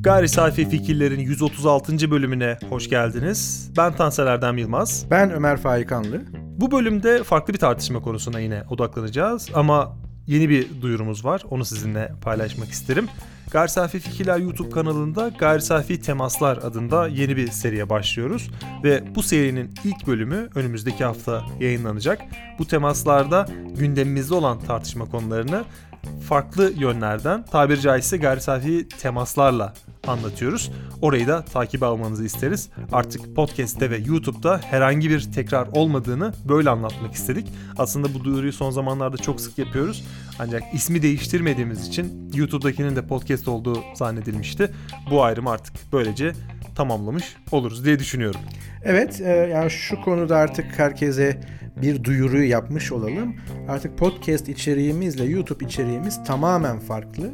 Gayri Safi Fikirlerin 136. bölümüne hoş geldiniz. Ben Tansel Erdem Yılmaz. Ben Ömer Faikanlı. Bu bölümde farklı bir tartışma konusuna yine odaklanacağız ama yeni bir duyurumuz var. Onu sizinle paylaşmak isterim. Gayri Safi Fikirler YouTube kanalında Gayri Safi Temaslar adında yeni bir seriye başlıyoruz. Ve bu serinin ilk bölümü önümüzdeki hafta yayınlanacak. Bu temaslarda gündemimizde olan tartışma konularını farklı yönlerden tabiri caizse gayri safi temaslarla anlatıyoruz. Orayı da takip almanızı isteriz. Artık podcast'te ve YouTube'da herhangi bir tekrar olmadığını böyle anlatmak istedik. Aslında bu duyuruyu son zamanlarda çok sık yapıyoruz. Ancak ismi değiştirmediğimiz için YouTube'dakinin de podcast olduğu zannedilmişti. Bu ayrım artık böylece tamamlamış oluruz diye düşünüyorum. Evet, e, yani şu konuda artık herkese bir duyuruyu yapmış olalım. Artık podcast içeriğimizle YouTube içeriğimiz tamamen farklı.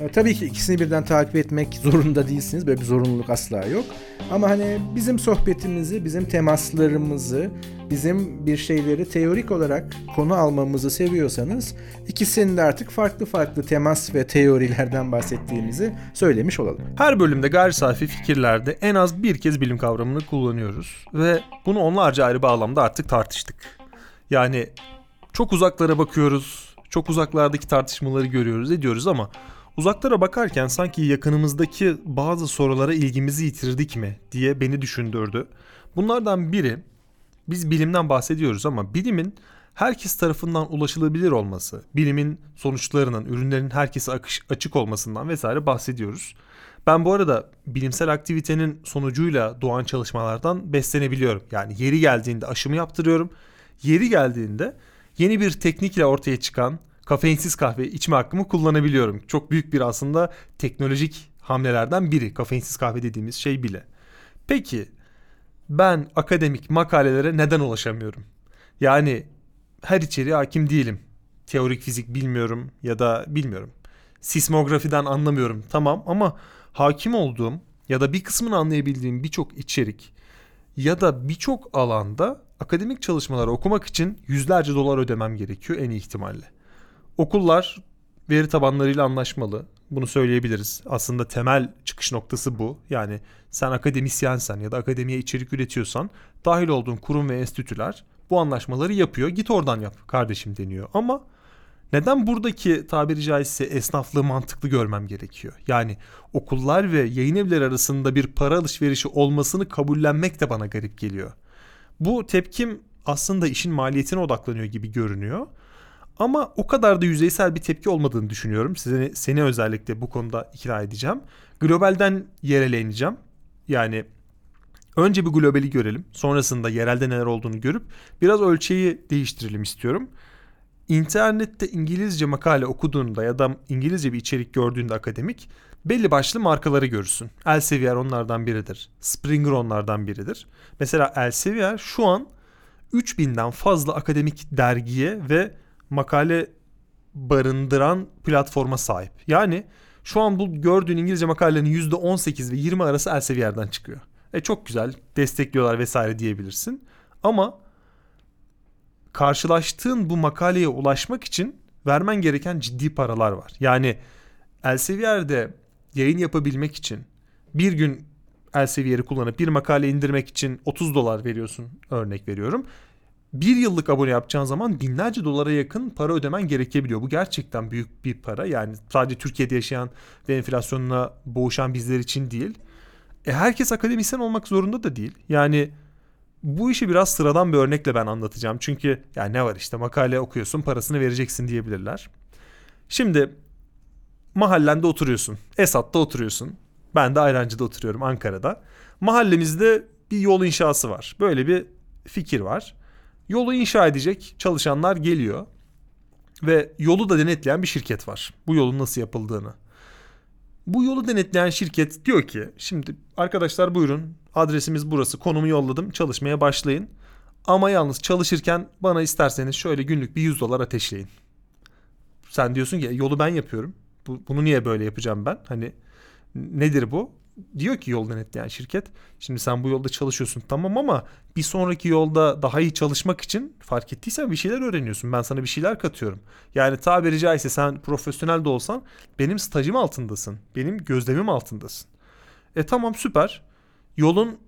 E, tabii ki ikisini birden takip etmek zorunda değilsiniz. Böyle bir zorunluluk asla yok. Ama hani bizim sohbetimizi, bizim temaslarımızı, bizim bir şeyleri teorik olarak konu almamızı seviyorsanız ikisinin de artık farklı farklı temas ve teorilerden bahsettiğimizi söylemiş olalım. Her bölümde gayri safi fikirlerde en az bir kez bilim kavramını kullanıyoruz ve bunu onlarca ayrı bağlamda artık tartıştık. Yani çok uzaklara bakıyoruz, çok uzaklardaki tartışmaları görüyoruz, ediyoruz ama uzaklara bakarken sanki yakınımızdaki bazı sorulara ilgimizi yitirdik mi diye beni düşündürdü. Bunlardan biri biz bilimden bahsediyoruz ama bilimin herkes tarafından ulaşılabilir olması, bilimin sonuçlarının, ürünlerin herkese açık olmasından vesaire bahsediyoruz. Ben bu arada bilimsel aktivitenin sonucuyla doğan çalışmalardan beslenebiliyorum. Yani yeri geldiğinde aşımı yaptırıyorum. Yeri geldiğinde yeni bir teknikle ortaya çıkan kafeinsiz kahve içme hakkımı kullanabiliyorum. Çok büyük bir aslında teknolojik hamlelerden biri kafeinsiz kahve dediğimiz şey bile. Peki ben akademik makalelere neden ulaşamıyorum? Yani her içeriğe hakim değilim. Teorik fizik bilmiyorum ya da bilmiyorum. Sismografiden anlamıyorum tamam ama hakim olduğum ya da bir kısmını anlayabildiğim birçok içerik ya da birçok alanda akademik çalışmaları okumak için yüzlerce dolar ödemem gerekiyor en iyi ihtimalle. Okullar veri tabanlarıyla anlaşmalı. Bunu söyleyebiliriz. Aslında temel çıkış noktası bu. Yani sen akademisyensen ya da akademiye içerik üretiyorsan dahil olduğun kurum ve enstitüler bu anlaşmaları yapıyor. Git oradan yap kardeşim deniyor. Ama neden buradaki tabiri caizse esnaflığı mantıklı görmem gerekiyor? Yani okullar ve yayın evleri arasında bir para alışverişi olmasını kabullenmek de bana garip geliyor. Bu tepkim aslında işin maliyetine odaklanıyor gibi görünüyor. Ama o kadar da yüzeysel bir tepki olmadığını düşünüyorum. Size, seni özellikle bu konuda ikna edeceğim. Globalden yerele ineceğim. Yani önce bir globali görelim. Sonrasında yerelde neler olduğunu görüp biraz ölçeği değiştirelim istiyorum. İnternette İngilizce makale okuduğunda ya da İngilizce bir içerik gördüğünde akademik belli başlı markaları görürsün. Elsevier onlardan biridir. Springer onlardan biridir. Mesela Elsevier şu an 3000'den fazla akademik dergiye ve makale barındıran platforma sahip. Yani şu an bu gördüğün İngilizce makalelerin %18 ve 20 arası Elsevier'den çıkıyor. E çok güzel destekliyorlar vesaire diyebilirsin. Ama karşılaştığın bu makaleye ulaşmak için vermen gereken ciddi paralar var. Yani Elsevier'de yayın yapabilmek için bir gün Elsevier'i kullanıp bir makale indirmek için 30 dolar veriyorsun örnek veriyorum bir yıllık abone yapacağın zaman binlerce dolara yakın para ödemen gerekebiliyor. Bu gerçekten büyük bir para. Yani sadece Türkiye'de yaşayan ve enflasyonla boğuşan bizler için değil. E herkes akademisyen olmak zorunda da değil. Yani bu işi biraz sıradan bir örnekle ben anlatacağım. Çünkü yani ne var işte makale okuyorsun parasını vereceksin diyebilirler. Şimdi mahallende oturuyorsun. Esat'ta oturuyorsun. Ben de Ayrancı'da oturuyorum Ankara'da. Mahallemizde bir yol inşası var. Böyle bir fikir var. Yolu inşa edecek çalışanlar geliyor ve yolu da denetleyen bir şirket var. Bu yolun nasıl yapıldığını. Bu yolu denetleyen şirket diyor ki şimdi arkadaşlar buyurun adresimiz burası konumu yolladım çalışmaya başlayın. Ama yalnız çalışırken bana isterseniz şöyle günlük bir 100 dolar ateşleyin. Sen diyorsun ki yolu ben yapıyorum. Bu, bunu niye böyle yapacağım ben? Hani nedir bu? diyor ki yol denetleyen şirket şimdi sen bu yolda çalışıyorsun tamam ama bir sonraki yolda daha iyi çalışmak için fark ettiysen bir şeyler öğreniyorsun. Ben sana bir şeyler katıyorum. Yani tabiri caizse sen profesyonel de olsan benim stajım altındasın. Benim gözlemim altındasın. E tamam süper. Yolun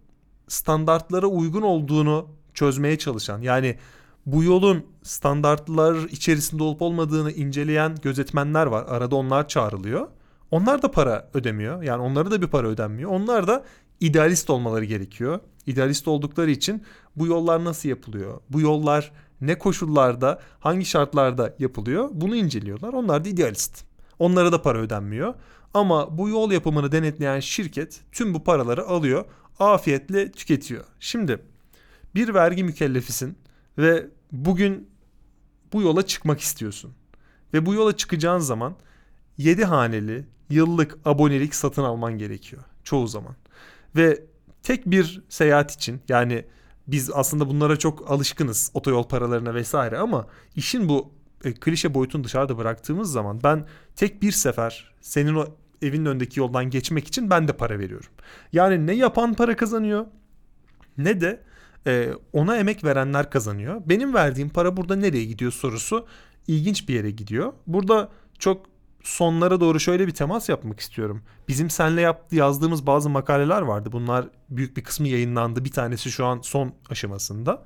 standartlara uygun olduğunu çözmeye çalışan yani bu yolun standartlar içerisinde olup olmadığını inceleyen gözetmenler var. Arada onlar çağrılıyor. Onlar da para ödemiyor. Yani onlara da bir para ödenmiyor. Onlar da idealist olmaları gerekiyor. İdealist oldukları için bu yollar nasıl yapılıyor? Bu yollar ne koşullarda, hangi şartlarda yapılıyor? Bunu inceliyorlar. Onlar da idealist. Onlara da para ödenmiyor. Ama bu yol yapımını denetleyen şirket tüm bu paraları alıyor, afiyetle tüketiyor. Şimdi bir vergi mükellefisin ve bugün bu yola çıkmak istiyorsun. Ve bu yola çıkacağın zaman 7 haneli yıllık abonelik satın alman gerekiyor çoğu zaman. Ve tek bir seyahat için yani biz aslında bunlara çok alışkınız otoyol paralarına vesaire ama işin bu e, klişe boyutunu dışarıda bıraktığımız zaman ben tek bir sefer senin o evinin önündeki yoldan geçmek için ben de para veriyorum. Yani ne yapan para kazanıyor ne de e, ona emek verenler kazanıyor. Benim verdiğim para burada nereye gidiyor sorusu ilginç bir yere gidiyor. Burada çok sonlara doğru şöyle bir temas yapmak istiyorum. Bizim senle yaptı, yazdığımız bazı makaleler vardı. Bunlar büyük bir kısmı yayınlandı. Bir tanesi şu an son aşamasında.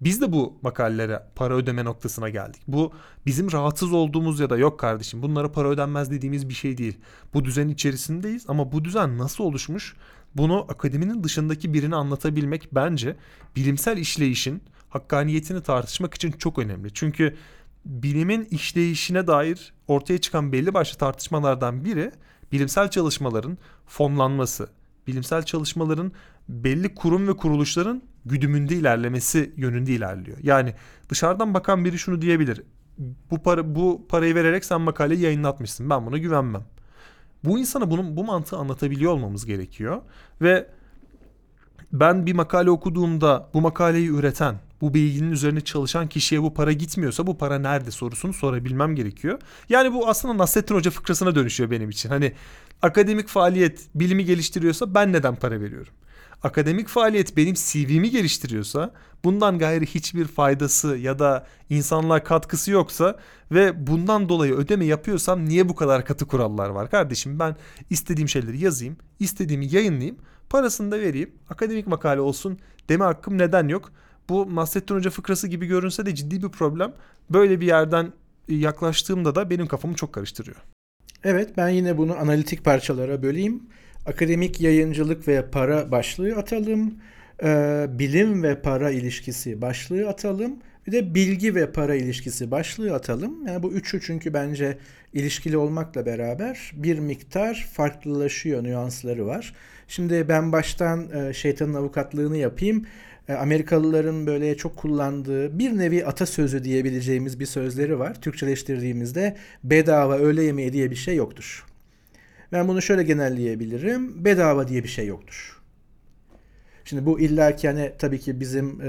Biz de bu makalelere para ödeme noktasına geldik. Bu bizim rahatsız olduğumuz ya da yok kardeşim bunlara para ödenmez dediğimiz bir şey değil. Bu düzen içerisindeyiz ama bu düzen nasıl oluşmuş? Bunu akademinin dışındaki birini anlatabilmek bence bilimsel işleyişin hakkaniyetini tartışmak için çok önemli. Çünkü bilimin işleyişine dair ortaya çıkan belli başlı tartışmalardan biri bilimsel çalışmaların fonlanması, bilimsel çalışmaların belli kurum ve kuruluşların güdümünde ilerlemesi yönünde ilerliyor. Yani dışarıdan bakan biri şunu diyebilir. Bu para bu parayı vererek sen makaleyi yayınlatmışsın. Ben buna güvenmem. Bu insana bunun bu mantığı anlatabiliyor olmamız gerekiyor ve ben bir makale okuduğumda bu makaleyi üreten, bu bilginin üzerine çalışan kişiye bu para gitmiyorsa bu para nerede sorusunu sorabilmem gerekiyor. Yani bu aslında Nasrettin Hoca fıkrasına dönüşüyor benim için. Hani akademik faaliyet bilimi geliştiriyorsa ben neden para veriyorum? Akademik faaliyet benim CV'mi geliştiriyorsa bundan gayri hiçbir faydası ya da insanlığa katkısı yoksa ve bundan dolayı ödeme yapıyorsam niye bu kadar katı kurallar var kardeşim? Ben istediğim şeyleri yazayım, istediğimi yayınlayayım, parasını da vereyim. Akademik makale olsun deme hakkım neden yok? Bu Nasrettin Hoca fıkrası gibi görünse de ciddi bir problem. Böyle bir yerden yaklaştığımda da benim kafamı çok karıştırıyor. Evet ben yine bunu analitik parçalara böleyim. Akademik yayıncılık ve para başlığı atalım. Ee, bilim ve para ilişkisi başlığı atalım. Bir de bilgi ve para ilişkisi başlığı atalım. Yani bu üçü çünkü bence ilişkili olmakla beraber bir miktar farklılaşıyor, nüansları var. Şimdi ben baştan e, şeytanın avukatlığını yapayım. E, Amerikalıların böyle çok kullandığı bir nevi atasözü diyebileceğimiz bir sözleri var. Türkçeleştirdiğimizde bedava öğle yemeği diye bir şey yoktur. Ben bunu şöyle genelleyebilirim. Bedava diye bir şey yoktur. Şimdi bu illaki hani tabii ki bizim e,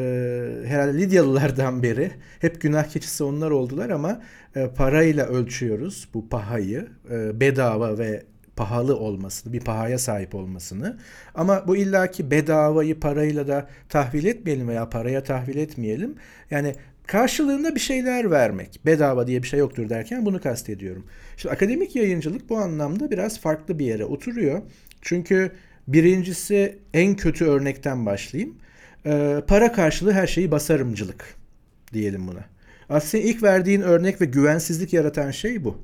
herhalde Lidyalılardan beri hep günah keçisi onlar oldular ama e, parayla ölçüyoruz bu pahayı. E, bedava ve pahalı olmasını, bir pahaya sahip olmasını. Ama bu illaki bedavayı parayla da tahvil etmeyelim veya paraya tahvil etmeyelim. Yani karşılığında bir şeyler vermek. Bedava diye bir şey yoktur derken bunu kastediyorum. Şimdi akademik yayıncılık bu anlamda biraz farklı bir yere oturuyor. Çünkü birincisi en kötü örnekten başlayayım. Ee, para karşılığı her şeyi basarımcılık diyelim buna. Aslında ilk verdiğin örnek ve güvensizlik yaratan şey bu.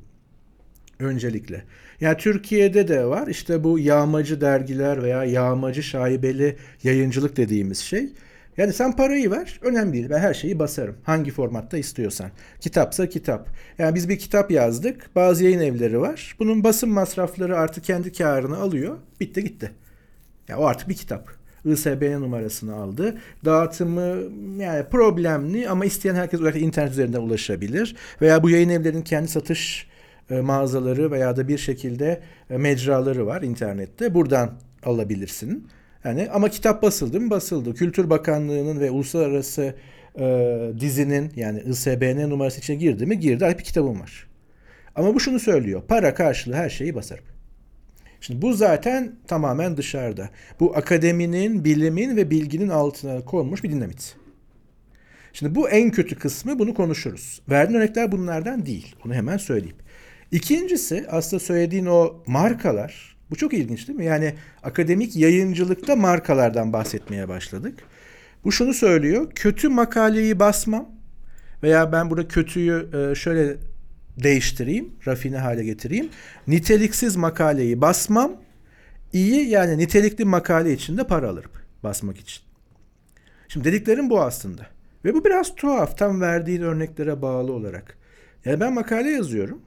Öncelikle. Yani Türkiye'de de var işte bu yağmacı dergiler veya yağmacı şaibeli yayıncılık dediğimiz şey. Yani sen parayı ver, önemli değil. Ben her şeyi basarım. Hangi formatta istiyorsan. Kitapsa kitap. Yani biz bir kitap yazdık. Bazı yayın evleri var. Bunun basım masrafları artık kendi karını alıyor. Bitti gitti. Yani o artık bir kitap. ISBN numarasını aldı. Dağıtımı yani problemli ama isteyen herkes internet üzerinden ulaşabilir. Veya bu yayın evlerinin kendi satış e, mağazaları veya da bir şekilde e, mecraları var internette. Buradan alabilirsin. Yani ama kitap basıldı mı? Basıldı. Kültür Bakanlığı'nın ve uluslararası e, dizinin yani ISBN numarası içine girdi mi? Girdi. Bir kitabım var. Ama bu şunu söylüyor. Para karşılığı her şeyi basarım. Şimdi bu zaten tamamen dışarıda. Bu akademinin, bilimin ve bilginin altına konmuş bir dinamit. Şimdi bu en kötü kısmı bunu konuşuruz. Verdiğin örnekler bunlardan değil. Onu hemen söyleyeyim. İkincisi aslında söylediğin o markalar. Bu çok ilginç değil mi? Yani akademik yayıncılıkta markalardan bahsetmeye başladık. Bu şunu söylüyor. Kötü makaleyi basmam veya ben burada kötüyü e, şöyle değiştireyim, rafine hale getireyim. Niteliksiz makaleyi basmam. iyi yani nitelikli makale için de para alırım basmak için. Şimdi dediklerim bu aslında. Ve bu biraz tuhaf tam verdiğin örneklere bağlı olarak. Yani ben makale yazıyorum.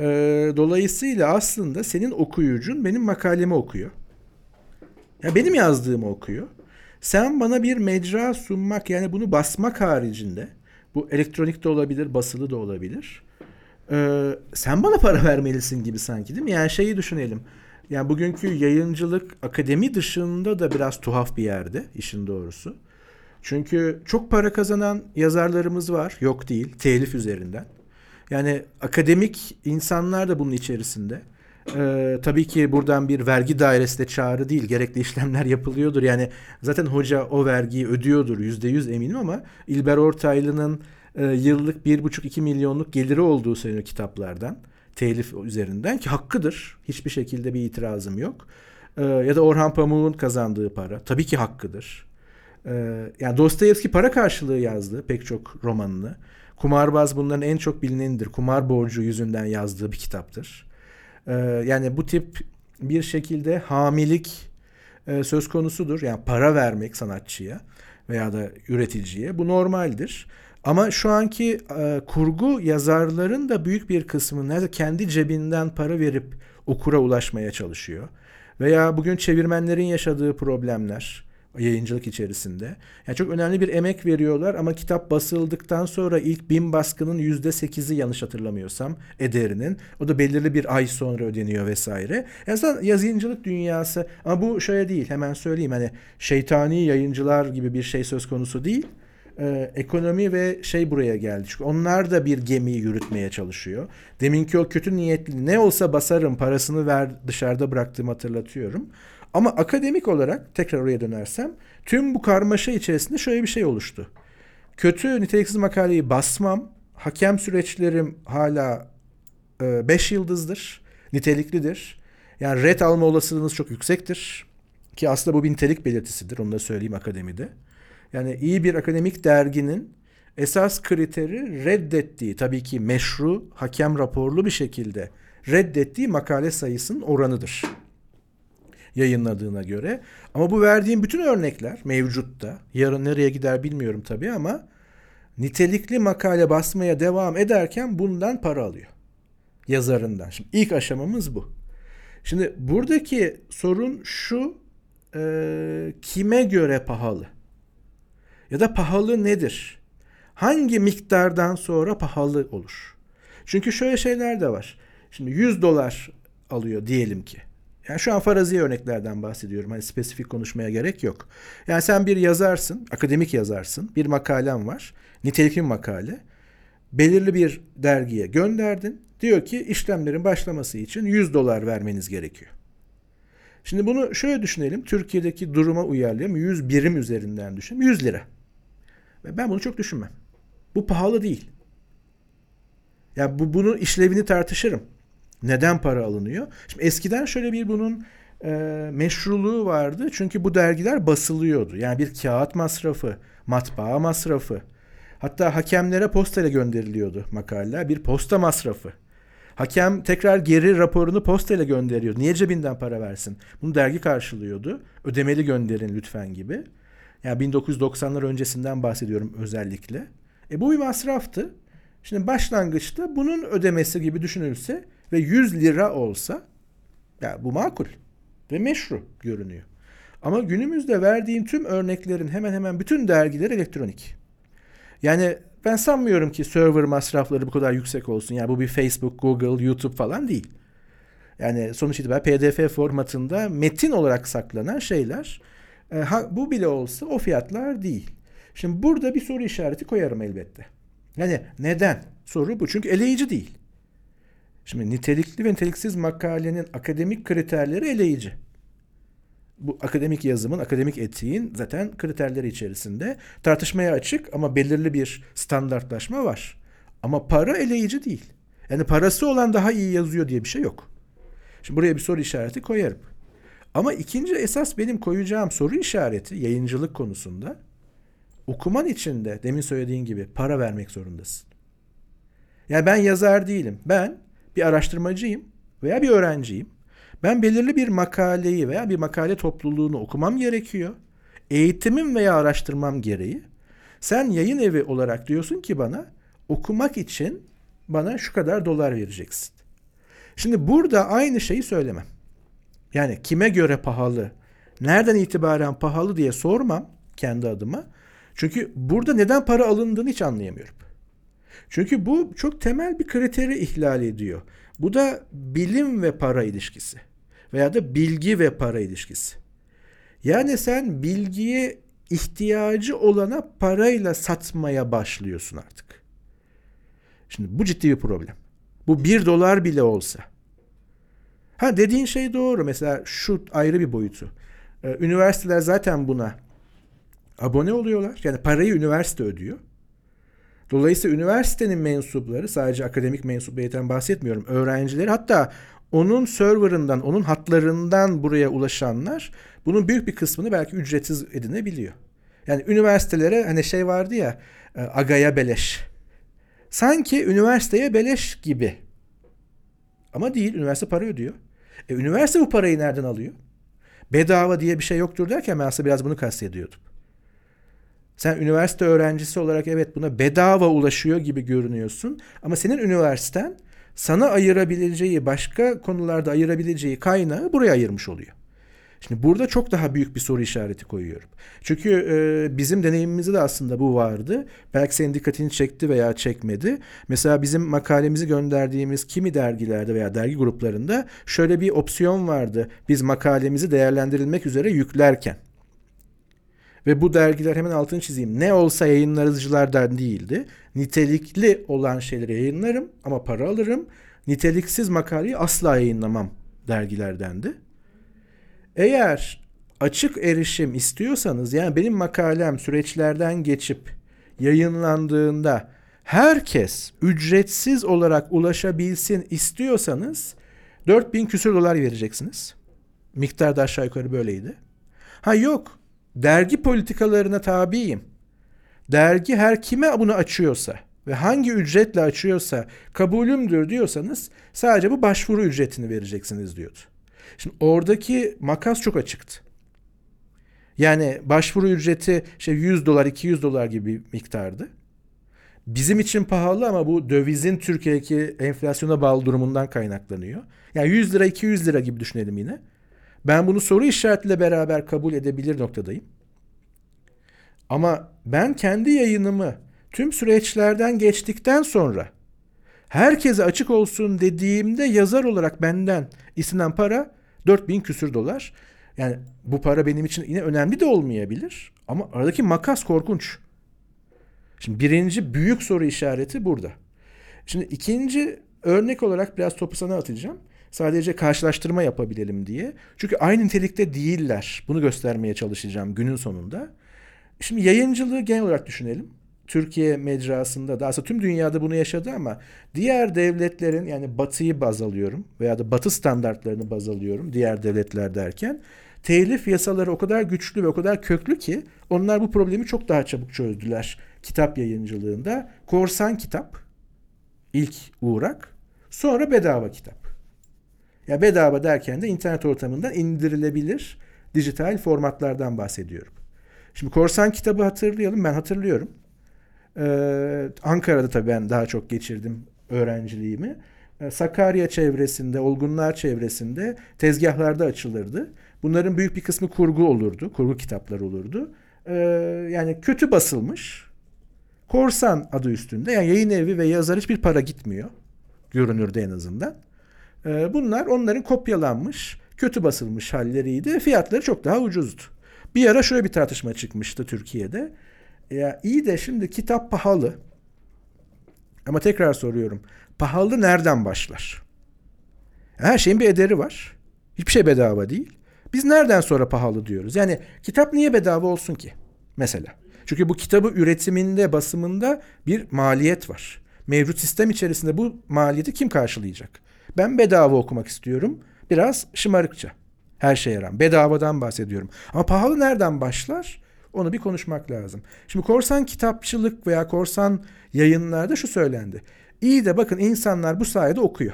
Ee, dolayısıyla aslında senin okuyucun benim makalemi okuyor. Ya benim yazdığımı okuyor. Sen bana bir mecra sunmak yani bunu basmak haricinde bu elektronik de olabilir, basılı da olabilir. Ee, sen bana para vermelisin gibi sanki değil mi? Yani şeyi düşünelim. Yani bugünkü yayıncılık akademi dışında da biraz tuhaf bir yerde işin doğrusu. Çünkü çok para kazanan yazarlarımız var. Yok değil. Telif üzerinden. Yani akademik insanlar da bunun içerisinde. Ee, tabii ki buradan bir vergi dairesi de çağrı değil. Gerekli işlemler yapılıyordur. Yani zaten hoca o vergiyi ödüyordur. Yüzde yüz eminim ama İlber Ortaylı'nın e, yıllık bir buçuk iki milyonluk geliri olduğu söyleniyor kitaplardan. Telif üzerinden ki hakkıdır. Hiçbir şekilde bir itirazım yok. Ee, ya da Orhan Pamuk'un kazandığı para. Tabii ki hakkıdır. Ee, yani Dostoyevski para karşılığı yazdı pek çok romanını. Kumarbaz bunların en çok bilinenidir. Kumar borcu yüzünden yazdığı bir kitaptır. Ee, yani bu tip bir şekilde hamilik e, söz konusudur. Yani para vermek sanatçıya veya da üreticiye bu normaldir. Ama şu anki e, kurgu yazarların da büyük bir kısmı nerede kendi cebinden para verip okura ulaşmaya çalışıyor. Veya bugün çevirmenlerin yaşadığı problemler yayıncılık içerisinde. Yani çok önemli bir emek veriyorlar ama kitap basıldıktan sonra ilk bin baskının yüzde sekizi yanlış hatırlamıyorsam ederinin. O da belirli bir ay sonra ödeniyor vesaire. Yani aslında yazıncılık dünyası ama bu şöyle değil hemen söyleyeyim hani şeytani yayıncılar gibi bir şey söz konusu değil. Ee, ekonomi ve şey buraya geldi. Çünkü onlar da bir gemiyi yürütmeye çalışıyor. Deminki o kötü niyetli ne olsa basarım parasını ver dışarıda bıraktığımı hatırlatıyorum. Ama akademik olarak tekrar oraya dönersem tüm bu karmaşa içerisinde şöyle bir şey oluştu. Kötü niteliksiz makaleyi basmam. Hakem süreçlerim hala 5 e, yıldızdır. Niteliklidir. Yani red alma olasılığınız çok yüksektir. Ki aslında bu bir nitelik belirtisidir. Onu da söyleyeyim akademide. Yani iyi bir akademik derginin esas kriteri reddettiği tabii ki meşru, hakem raporlu bir şekilde reddettiği makale sayısının oranıdır yayınladığına göre. Ama bu verdiğim bütün örnekler mevcutta. Yarın nereye gider bilmiyorum tabii ama nitelikli makale basmaya devam ederken bundan para alıyor. Yazarından. Şimdi ilk aşamamız bu. Şimdi buradaki sorun şu e, kime göre pahalı? Ya da pahalı nedir? Hangi miktardan sonra pahalı olur? Çünkü şöyle şeyler de var. Şimdi 100 dolar alıyor diyelim ki. Yani şu an farazi örneklerden bahsediyorum. Hani spesifik konuşmaya gerek yok. Yani sen bir yazarsın, akademik yazarsın. Bir makalen var. Nitelikli makale. Belirli bir dergiye gönderdin. Diyor ki işlemlerin başlaması için 100 dolar vermeniz gerekiyor. Şimdi bunu şöyle düşünelim. Türkiye'deki duruma uyarlayalım. 100 birim üzerinden düşünelim. 100 lira. Ve ben bunu çok düşünmem. Bu pahalı değil. Ya yani bu bunun işlevini tartışırım. Neden para alınıyor? Şimdi eskiden şöyle bir bunun e, meşruluğu vardı. Çünkü bu dergiler basılıyordu. Yani bir kağıt masrafı, matbaa masrafı. Hatta hakemlere postayla gönderiliyordu makaleler. Bir posta masrafı. Hakem tekrar geri raporunu postayla gönderiyor. Niye cebinden para versin? Bunu dergi karşılıyordu. Ödemeli gönderin lütfen gibi. Yani 1990'lar öncesinden bahsediyorum özellikle. E bu bir masraftı. Şimdi başlangıçta bunun ödemesi gibi düşünülse ve 100 lira olsa ya bu makul ve meşru görünüyor. Ama günümüzde verdiğim tüm örneklerin hemen hemen bütün dergileri elektronik. Yani ben sanmıyorum ki server masrafları bu kadar yüksek olsun. Yani bu bir Facebook, Google, YouTube falan değil. Yani sonuç itibariyle PDF formatında metin olarak saklanan şeyler. E, ha, bu bile olsa o fiyatlar değil. Şimdi burada bir soru işareti koyarım elbette. Yani neden? Soru bu. Çünkü eleyici değil. Şimdi nitelikli ve niteliksiz makalenin akademik kriterleri eleyici. Bu akademik yazımın, akademik etiğin zaten kriterleri içerisinde tartışmaya açık ama belirli bir standartlaşma var. Ama para eleyici değil. Yani parası olan daha iyi yazıyor diye bir şey yok. Şimdi buraya bir soru işareti koyarım. Ama ikinci esas benim koyacağım soru işareti yayıncılık konusunda okuman için de demin söylediğin gibi para vermek zorundasın. Yani ben yazar değilim. Ben bir araştırmacıyım veya bir öğrenciyim. Ben belirli bir makaleyi veya bir makale topluluğunu okumam gerekiyor. Eğitimim veya araştırmam gereği. Sen yayın evi olarak diyorsun ki bana okumak için bana şu kadar dolar vereceksin. Şimdi burada aynı şeyi söylemem. Yani kime göre pahalı, nereden itibaren pahalı diye sormam kendi adıma. Çünkü burada neden para alındığını hiç anlayamıyorum. Çünkü bu çok temel bir kriteri ihlal ediyor. Bu da bilim ve para ilişkisi veya da bilgi ve para ilişkisi. Yani sen bilgiye ihtiyacı olana parayla satmaya başlıyorsun artık. Şimdi bu ciddi bir problem. Bu bir dolar bile olsa. Ha dediğin şey doğru. Mesela şu ayrı bir boyutu. Ee, üniversiteler zaten buna abone oluyorlar. Yani parayı üniversite ödüyor. Dolayısıyla üniversitenin mensupları sadece akademik mensubiyetten bahsetmiyorum. Öğrencileri hatta onun serverından, onun hatlarından buraya ulaşanlar bunun büyük bir kısmını belki ücretsiz edinebiliyor. Yani üniversitelere hani şey vardı ya e, agaya beleş. Sanki üniversiteye beleş gibi. Ama değil, üniversite para ödüyor. E, üniversite bu parayı nereden alıyor? Bedava diye bir şey yoktur derken ben aslında biraz bunu kastediyordum. Sen üniversite öğrencisi olarak evet buna bedava ulaşıyor gibi görünüyorsun. Ama senin üniversiten sana ayırabileceği, başka konularda ayırabileceği kaynağı buraya ayırmış oluyor. Şimdi burada çok daha büyük bir soru işareti koyuyorum. Çünkü e, bizim deneyimimizde de aslında bu vardı. Belki senin dikkatini çekti veya çekmedi. Mesela bizim makalemizi gönderdiğimiz kimi dergilerde veya dergi gruplarında şöyle bir opsiyon vardı. Biz makalemizi değerlendirilmek üzere yüklerken. Ve bu dergiler hemen altını çizeyim. Ne olsa yayınlarıcılardan değildi. Nitelikli olan şeyleri yayınlarım ama para alırım. Niteliksiz makaleyi asla yayınlamam dergilerdendi. Eğer açık erişim istiyorsanız yani benim makalem süreçlerden geçip yayınlandığında herkes ücretsiz olarak ulaşabilsin istiyorsanız 4000 küsür dolar vereceksiniz. Miktar da aşağı yukarı böyleydi. Ha yok dergi politikalarına tabiyim. Dergi her kime bunu açıyorsa ve hangi ücretle açıyorsa kabulümdür diyorsanız sadece bu başvuru ücretini vereceksiniz diyordu. Şimdi oradaki makas çok açıktı. Yani başvuru ücreti şey 100 dolar 200 dolar gibi bir miktardı. Bizim için pahalı ama bu dövizin Türkiye'deki enflasyona bağlı durumundan kaynaklanıyor. Yani 100 lira 200 lira gibi düşünelim yine. Ben bunu soru işaretiyle beraber kabul edebilir noktadayım. Ama ben kendi yayınımı tüm süreçlerden geçtikten sonra herkese açık olsun dediğimde yazar olarak benden istenen para 4000 küsür dolar. Yani bu para benim için yine önemli de olmayabilir. Ama aradaki makas korkunç. Şimdi birinci büyük soru işareti burada. Şimdi ikinci örnek olarak biraz topu sana atacağım. Sadece karşılaştırma yapabilelim diye. Çünkü aynı nitelikte değiller. Bunu göstermeye çalışacağım günün sonunda. Şimdi yayıncılığı genel olarak düşünelim. Türkiye mecrasında da aslında tüm dünyada bunu yaşadı ama diğer devletlerin yani batıyı baz alıyorum veya da batı standartlarını baz alıyorum diğer devletler derken telif yasaları o kadar güçlü ve o kadar köklü ki onlar bu problemi çok daha çabuk çözdüler kitap yayıncılığında. Korsan kitap ilk uğrak sonra bedava kitap. Ya bedava derken de internet ortamından indirilebilir dijital formatlardan bahsediyorum. Şimdi korsan kitabı hatırlayalım. Ben hatırlıyorum. Ee, Ankara'da tabii ben daha çok geçirdim öğrenciliğimi. Ee, Sakarya çevresinde, Olgunlar çevresinde tezgahlarda açılırdı. Bunların büyük bir kısmı kurgu olurdu. Kurgu kitaplar olurdu. Ee, yani kötü basılmış. Korsan adı üstünde. Yani yayın evi ve yazar hiçbir para gitmiyor. Görünürde en azından. Ee, bunlar onların kopyalanmış, kötü basılmış halleriydi. Fiyatları çok daha ucuzdu. Bir ara şöyle bir tartışma çıkmıştı Türkiye'de. Ya iyi de şimdi kitap pahalı. Ama tekrar soruyorum. Pahalı nereden başlar? Her şeyin bir ederi var. Hiçbir şey bedava değil. Biz nereden sonra pahalı diyoruz? Yani kitap niye bedava olsun ki? Mesela. Çünkü bu kitabı üretiminde, basımında bir maliyet var. Mevcut sistem içerisinde bu maliyeti kim karşılayacak? Ben bedava okumak istiyorum. Biraz şımarıkça. Her şeye rağmen. Bedavadan bahsediyorum. Ama pahalı nereden başlar? Onu bir konuşmak lazım. Şimdi korsan kitapçılık veya korsan yayınlarda şu söylendi. İyi de bakın insanlar bu sayede okuyor.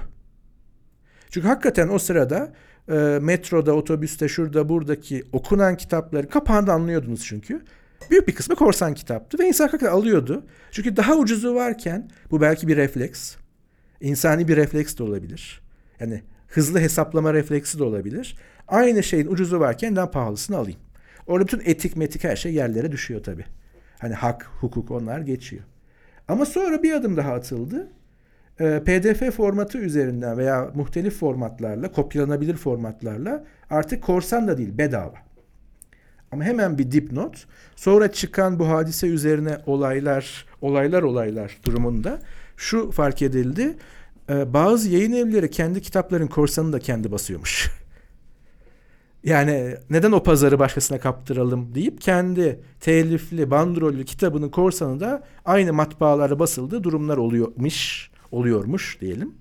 Çünkü hakikaten o sırada e, metroda, otobüste, şurada, buradaki okunan kitapları kapağında anlıyordunuz çünkü. Büyük bir kısmı korsan kitaptı ve insan hakikaten alıyordu. Çünkü daha ucuzu varken bu belki bir refleks. İnsani bir refleks de olabilir. Yani hızlı hesaplama refleksi de olabilir. Aynı şeyin ucuzu varken daha pahalısını alayım. Orada bütün etik metik her şey yerlere düşüyor tabii. Hani hak, hukuk onlar geçiyor. Ama sonra bir adım daha atıldı. Ee, PDF formatı üzerinden veya muhtelif formatlarla, kopyalanabilir formatlarla artık korsan da değil bedava. Ama hemen bir dipnot. Sonra çıkan bu hadise üzerine olaylar, olaylar olaylar durumunda şu fark edildi. Ee, bazı yayın evleri kendi kitapların korsanını da kendi basıyormuş. Yani neden o pazarı başkasına kaptıralım deyip kendi telifli, bandrollü kitabının korsanı da aynı matbaalarda basıldığı durumlar oluyormuş, oluyormuş diyelim.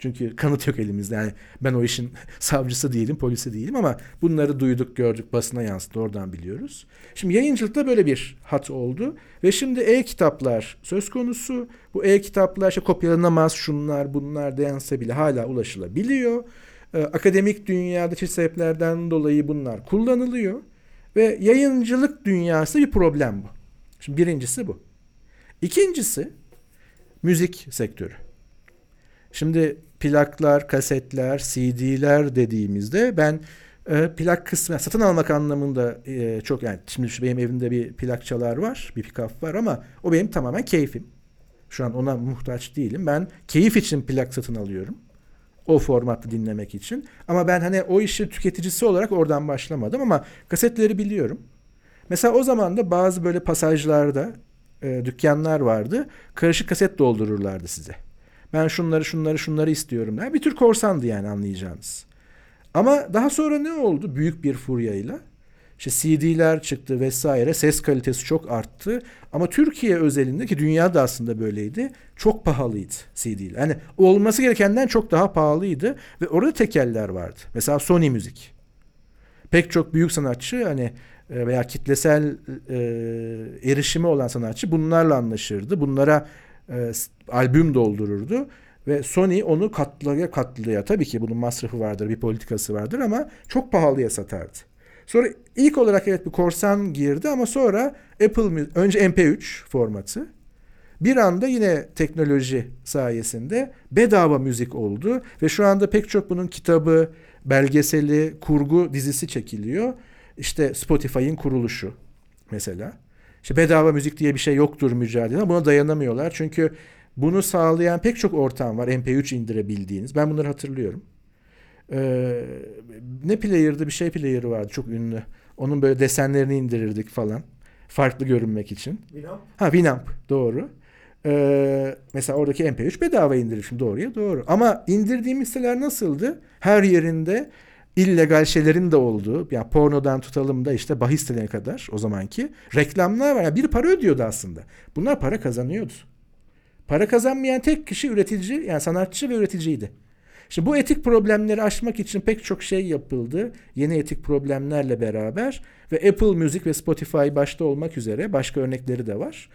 Çünkü kanıt yok elimizde. Yani ben o işin savcısı değilim, polisi değilim ama bunları duyduk, gördük, basına yansıdı. Oradan biliyoruz. Şimdi yayıncılıkta böyle bir hat oldu ve şimdi e-kitaplar söz konusu. Bu e-kitaplar işte kopyalanamaz, şunlar, bunlar dense bile hala ulaşılabiliyor. Ee, akademik dünyada çeşitli sebeplerden dolayı bunlar kullanılıyor ve yayıncılık dünyası bir problem bu. Şimdi birincisi bu. İkincisi müzik sektörü. Şimdi plaklar, kasetler, CD'ler dediğimizde ben e, plak kısmı satın almak anlamında e, çok yani şimdi şu benim evimde bir plak çalar var, bir pikaf var ama o benim tamamen keyfim. Şu an ona muhtaç değilim. Ben keyif için plak satın alıyorum. O formatı dinlemek için. Ama ben hani o işi tüketicisi olarak oradan başlamadım ama kasetleri biliyorum. Mesela o zaman da bazı böyle pasajlarda e, dükkanlar vardı. Karışık kaset doldururlardı size. Ben şunları şunları şunları istiyorum. Yani bir tür korsandı yani anlayacağınız. Ama daha sonra ne oldu? Büyük bir furyayla. İşte CD'ler çıktı vesaire. Ses kalitesi çok arttı. Ama Türkiye özelinde ki dünyada aslında böyleydi. Çok pahalıydı CD'ler. Yani olması gerekenden çok daha pahalıydı. Ve orada tekeller vardı. Mesela Sony Müzik. Pek çok büyük sanatçı hani e, veya kitlesel e, erişimi olan sanatçı bunlarla anlaşırdı. Bunlara e, albüm doldururdu ve Sony onu katlıya katlıya tabii ki bunun masrafı vardır, bir politikası vardır ama çok pahalıya satardı. Sonra ilk olarak evet bir korsan girdi ama sonra Apple önce MP3 formatı bir anda yine teknoloji sayesinde bedava müzik oldu ve şu anda pek çok bunun kitabı, belgeseli, kurgu dizisi çekiliyor. İşte Spotify'ın kuruluşu mesela. İşte bedava müzik diye bir şey yoktur mücadele. Buna dayanamıyorlar. Çünkü bunu sağlayan pek çok ortam var. MP3 indirebildiğiniz. Ben bunları hatırlıyorum. Ee, ne player'dı? Bir şey player'ı vardı çok ünlü. Onun böyle desenlerini indirirdik falan. Farklı görünmek için. Winamp. Ha Winamp doğru. Ee, mesela oradaki MP3 bedava indirir doğruya doğru. Ama indirdiğim listeler nasıldı? Her yerinde illegal şeylerin de olduğu, yani pornodan tutalım da işte bahis kadar o zamanki reklamlar var. Yani bir para ödüyordu aslında. Bunlar para kazanıyordu. Para kazanmayan tek kişi üretici, yani sanatçı ve üreticiydi. Şimdi bu etik problemleri aşmak için pek çok şey yapıldı. Yeni etik problemlerle beraber ve Apple Music ve Spotify başta olmak üzere başka örnekleri de var.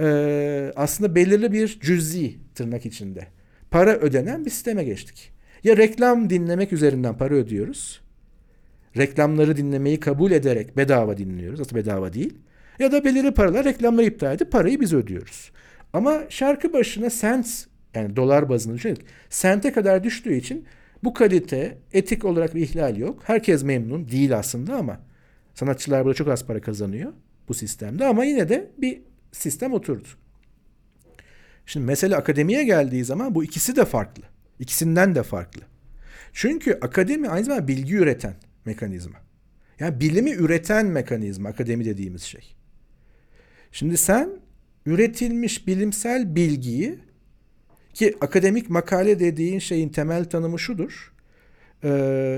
Ee, aslında belirli bir cüzi tırnak içinde para ödenen bir sisteme geçtik. Ya reklam dinlemek üzerinden para ödüyoruz. Reklamları dinlemeyi kabul ederek bedava dinliyoruz. Aslında bedava değil. Ya da belirli paralar reklamları iptal edip parayı biz ödüyoruz. Ama şarkı başına sent yani dolar bazında düşünelim. Sente kadar düştüğü için bu kalite etik olarak bir ihlal yok. Herkes memnun değil aslında ama sanatçılar burada çok az para kazanıyor bu sistemde ama yine de bir sistem oturdu. Şimdi mesele akademiye geldiği zaman bu ikisi de farklı. İkisinden de farklı. Çünkü akademi aynı zamanda bilgi üreten mekanizma. Yani bilimi üreten mekanizma akademi dediğimiz şey. Şimdi sen üretilmiş bilimsel bilgiyi ki akademik makale dediğin şeyin temel tanımı şudur. Ee,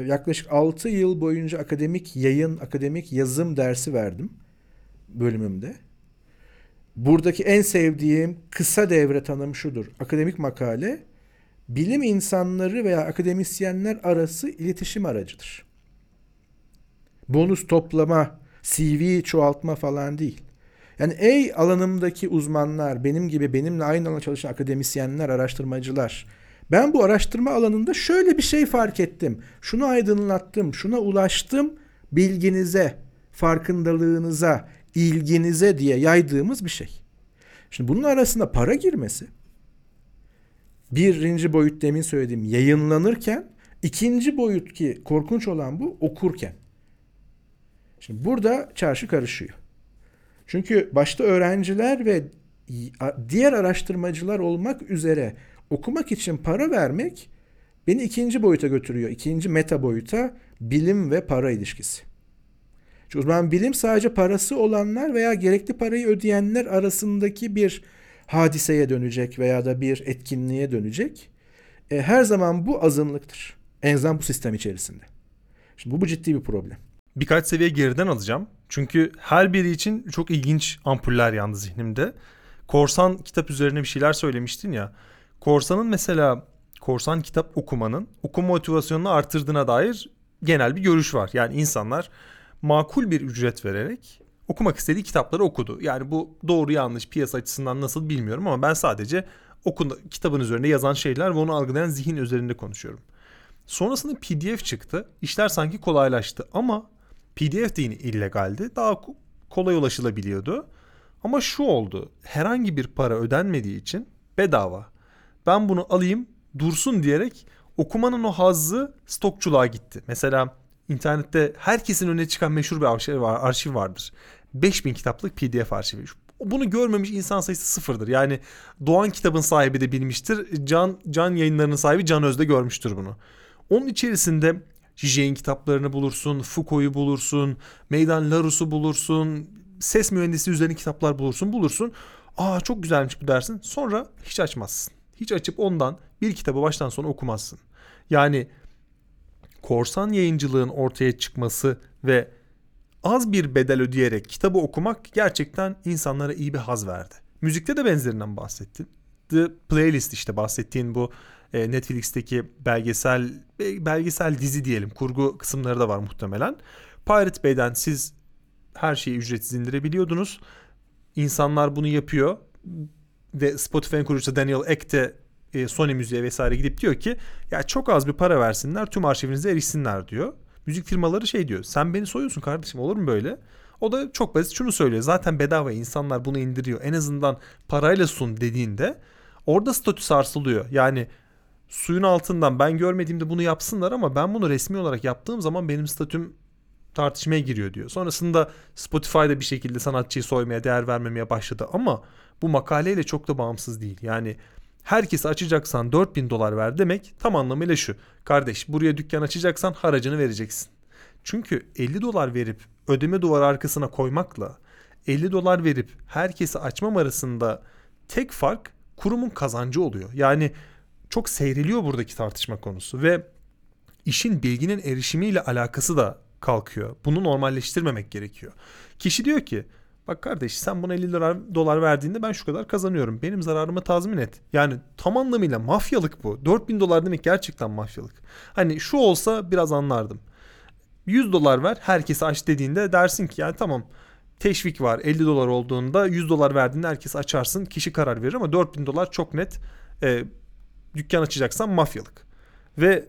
yaklaşık 6 yıl boyunca akademik yayın, akademik yazım dersi verdim bölümümde. Buradaki en sevdiğim kısa devre tanımı şudur. Akademik makale bilim insanları veya akademisyenler arası iletişim aracıdır. Bonus toplama, CV çoğaltma falan değil. Yani ey alanımdaki uzmanlar, benim gibi benimle aynı alanda çalışan akademisyenler, araştırmacılar. Ben bu araştırma alanında şöyle bir şey fark ettim. Şunu aydınlattım, şuna ulaştım bilginize, farkındalığınıza, ilginize diye yaydığımız bir şey. Şimdi bunun arasında para girmesi birinci boyut demin söylediğim yayınlanırken ikinci boyut ki korkunç olan bu okurken. Şimdi burada çarşı karışıyor. Çünkü başta öğrenciler ve diğer araştırmacılar olmak üzere okumak için para vermek beni ikinci boyuta götürüyor. İkinci meta boyuta bilim ve para ilişkisi. Çünkü o bilim sadece parası olanlar veya gerekli parayı ödeyenler arasındaki bir hadiseye dönecek veya da bir etkinliğe dönecek. E, her zaman bu azınlıktır. En azından bu sistem içerisinde. Şimdi bu, bu ciddi bir problem. Birkaç seviye geriden alacağım. Çünkü her biri için çok ilginç ampuller yandı zihnimde. Korsan kitap üzerine bir şeyler söylemiştin ya. Korsanın mesela korsan kitap okumanın okuma motivasyonunu artırdığına dair genel bir görüş var. Yani insanlar makul bir ücret vererek okumak istediği kitapları okudu. Yani bu doğru yanlış piyasa açısından nasıl bilmiyorum ama ben sadece okun kitabın üzerinde yazan şeyler ve onu algılayan zihin üzerinde konuşuyorum. Sonrasında PDF çıktı. İşler sanki kolaylaştı ama PDF de yine illegaldi. Daha kolay ulaşılabiliyordu. Ama şu oldu. Herhangi bir para ödenmediği için bedava. Ben bunu alayım dursun diyerek okumanın o hazzı stokçuluğa gitti. Mesela internette herkesin önüne çıkan meşhur bir arşiv, var, arşiv vardır. 5000 kitaplık PDF arşivi. Bunu görmemiş insan sayısı sıfırdır. Yani Doğan kitabın sahibi de bilmiştir. Can, Can yayınlarının sahibi Can Özde görmüştür bunu. Onun içerisinde Zizek'in kitaplarını bulursun, Foucault'u bulursun, Meydan Larousse bulursun, ses mühendisi üzerine kitaplar bulursun, bulursun. Aa çok güzelmiş bu dersin. Sonra hiç açmazsın. Hiç açıp ondan bir kitabı baştan sona okumazsın. Yani korsan yayıncılığın ortaya çıkması ve az bir bedel ödeyerek kitabı okumak gerçekten insanlara iyi bir haz verdi. Müzikte de benzerinden bahsettin. The Playlist işte bahsettiğin bu e, Netflix'teki belgesel belgesel dizi diyelim kurgu kısımları da var muhtemelen. Pirate Bay'den siz her şeyi ücretsiz indirebiliyordunuz. İnsanlar bunu yapıyor ve Spotify'ın kurucusu Daniel Ek de e, Sony müziğe vesaire gidip diyor ki ya çok az bir para versinler tüm arşivinize erişsinler diyor. Müzik firmaları şey diyor sen beni soyuyorsun kardeşim olur mu böyle? O da çok basit şunu söylüyor zaten bedava insanlar bunu indiriyor en azından parayla sun dediğinde orada statü sarsılıyor. Yani suyun altından ben görmediğimde bunu yapsınlar ama ben bunu resmi olarak yaptığım zaman benim statüm tartışmaya giriyor diyor. Sonrasında Spotify'da bir şekilde sanatçıyı soymaya, değer vermemeye başladı ama bu makaleyle çok da bağımsız değil. Yani herkesi açacaksan 4000 dolar ver demek tam anlamıyla şu. Kardeş buraya dükkan açacaksan haracını vereceksin. Çünkü 50 dolar verip ödeme duvarı arkasına koymakla 50 dolar verip herkesi açmam arasında tek fark kurumun kazancı oluyor. Yani çok seyreliyor buradaki tartışma konusu ve işin bilginin erişimiyle alakası da kalkıyor. Bunu normalleştirmemek gerekiyor. Kişi diyor ki bak kardeş sen buna 50 dolar, dolar verdiğinde ben şu kadar kazanıyorum. Benim zararımı tazmin et. Yani tam anlamıyla mafyalık bu. 4000 dolar demek gerçekten mafyalık. Hani şu olsa biraz anlardım. 100 dolar ver herkese aç dediğinde dersin ki yani tamam teşvik var 50 dolar olduğunda 100 dolar verdiğinde herkes açarsın kişi karar verir ama 4000 dolar çok net e, dükkan açacaksan mafyalık. Ve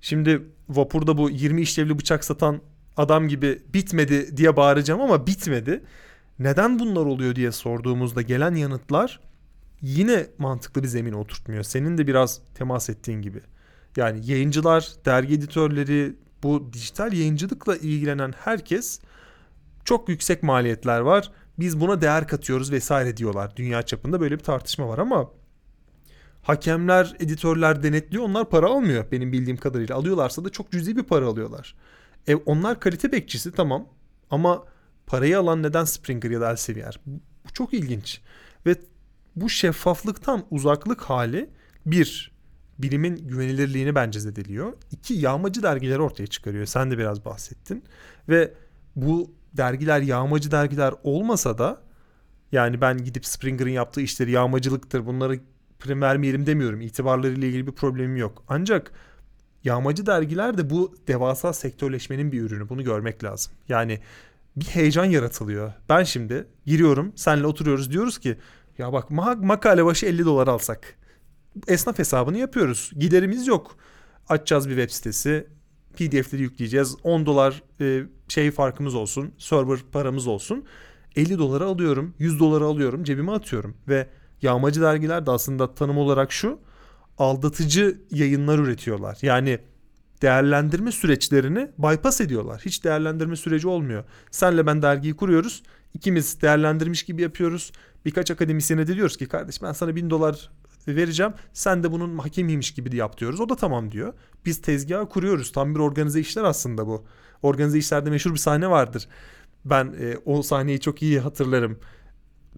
şimdi vapurda bu 20 işlevli bıçak satan adam gibi bitmedi diye bağıracağım ama bitmedi. Neden bunlar oluyor diye sorduğumuzda gelen yanıtlar yine mantıklı bir zemine oturtmuyor. Senin de biraz temas ettiğin gibi. Yani yayıncılar, dergi editörleri, bu dijital yayıncılıkla ilgilenen herkes çok yüksek maliyetler var. Biz buna değer katıyoruz vesaire diyorlar. Dünya çapında böyle bir tartışma var ama hakemler, editörler denetliyor. Onlar para almıyor benim bildiğim kadarıyla. Alıyorlarsa da çok cüzi bir para alıyorlar. E, onlar kalite bekçisi tamam ama parayı alan neden Springer ya da Elsevier? Bu çok ilginç. Ve bu şeffaflıktan uzaklık hali bir bilimin güvenilirliğini bence zedeliyor. İki yağmacı dergileri ortaya çıkarıyor. Sen de biraz bahsettin. Ve bu dergiler yağmacı dergiler olmasa da yani ben gidip Springer'ın yaptığı işleri yağmacılıktır bunları prim vermeyelim demiyorum. İtibarlarıyla ilgili bir problemim yok. Ancak yağmacı dergiler de bu devasa sektörleşmenin bir ürünü. Bunu görmek lazım. Yani bir heyecan yaratılıyor. Ben şimdi giriyorum, senle oturuyoruz diyoruz ki ya bak makale başı 50 dolar alsak. Esnaf hesabını yapıyoruz. Giderimiz yok. Açacağız bir web sitesi. PDF'leri yükleyeceğiz. 10 dolar e, şey farkımız olsun. Server paramız olsun. 50 dolara alıyorum. 100 dolara alıyorum. Cebime atıyorum. Ve yağmacı dergiler de aslında tanım olarak şu. Aldatıcı yayınlar üretiyorlar. Yani değerlendirme süreçlerini bypass ediyorlar. Hiç değerlendirme süreci olmuyor. Senle ben dergiyi kuruyoruz. İkimiz değerlendirmiş gibi yapıyoruz. Birkaç akademisyene de diyoruz ki kardeş ben sana bin dolar vereceğim. Sen de bunun hakemiymiş gibi yap diyoruz. O da tamam diyor. Biz tezgahı kuruyoruz. Tam bir organize işler aslında bu. Organize işlerde meşhur bir sahne vardır. Ben e, o sahneyi çok iyi hatırlarım.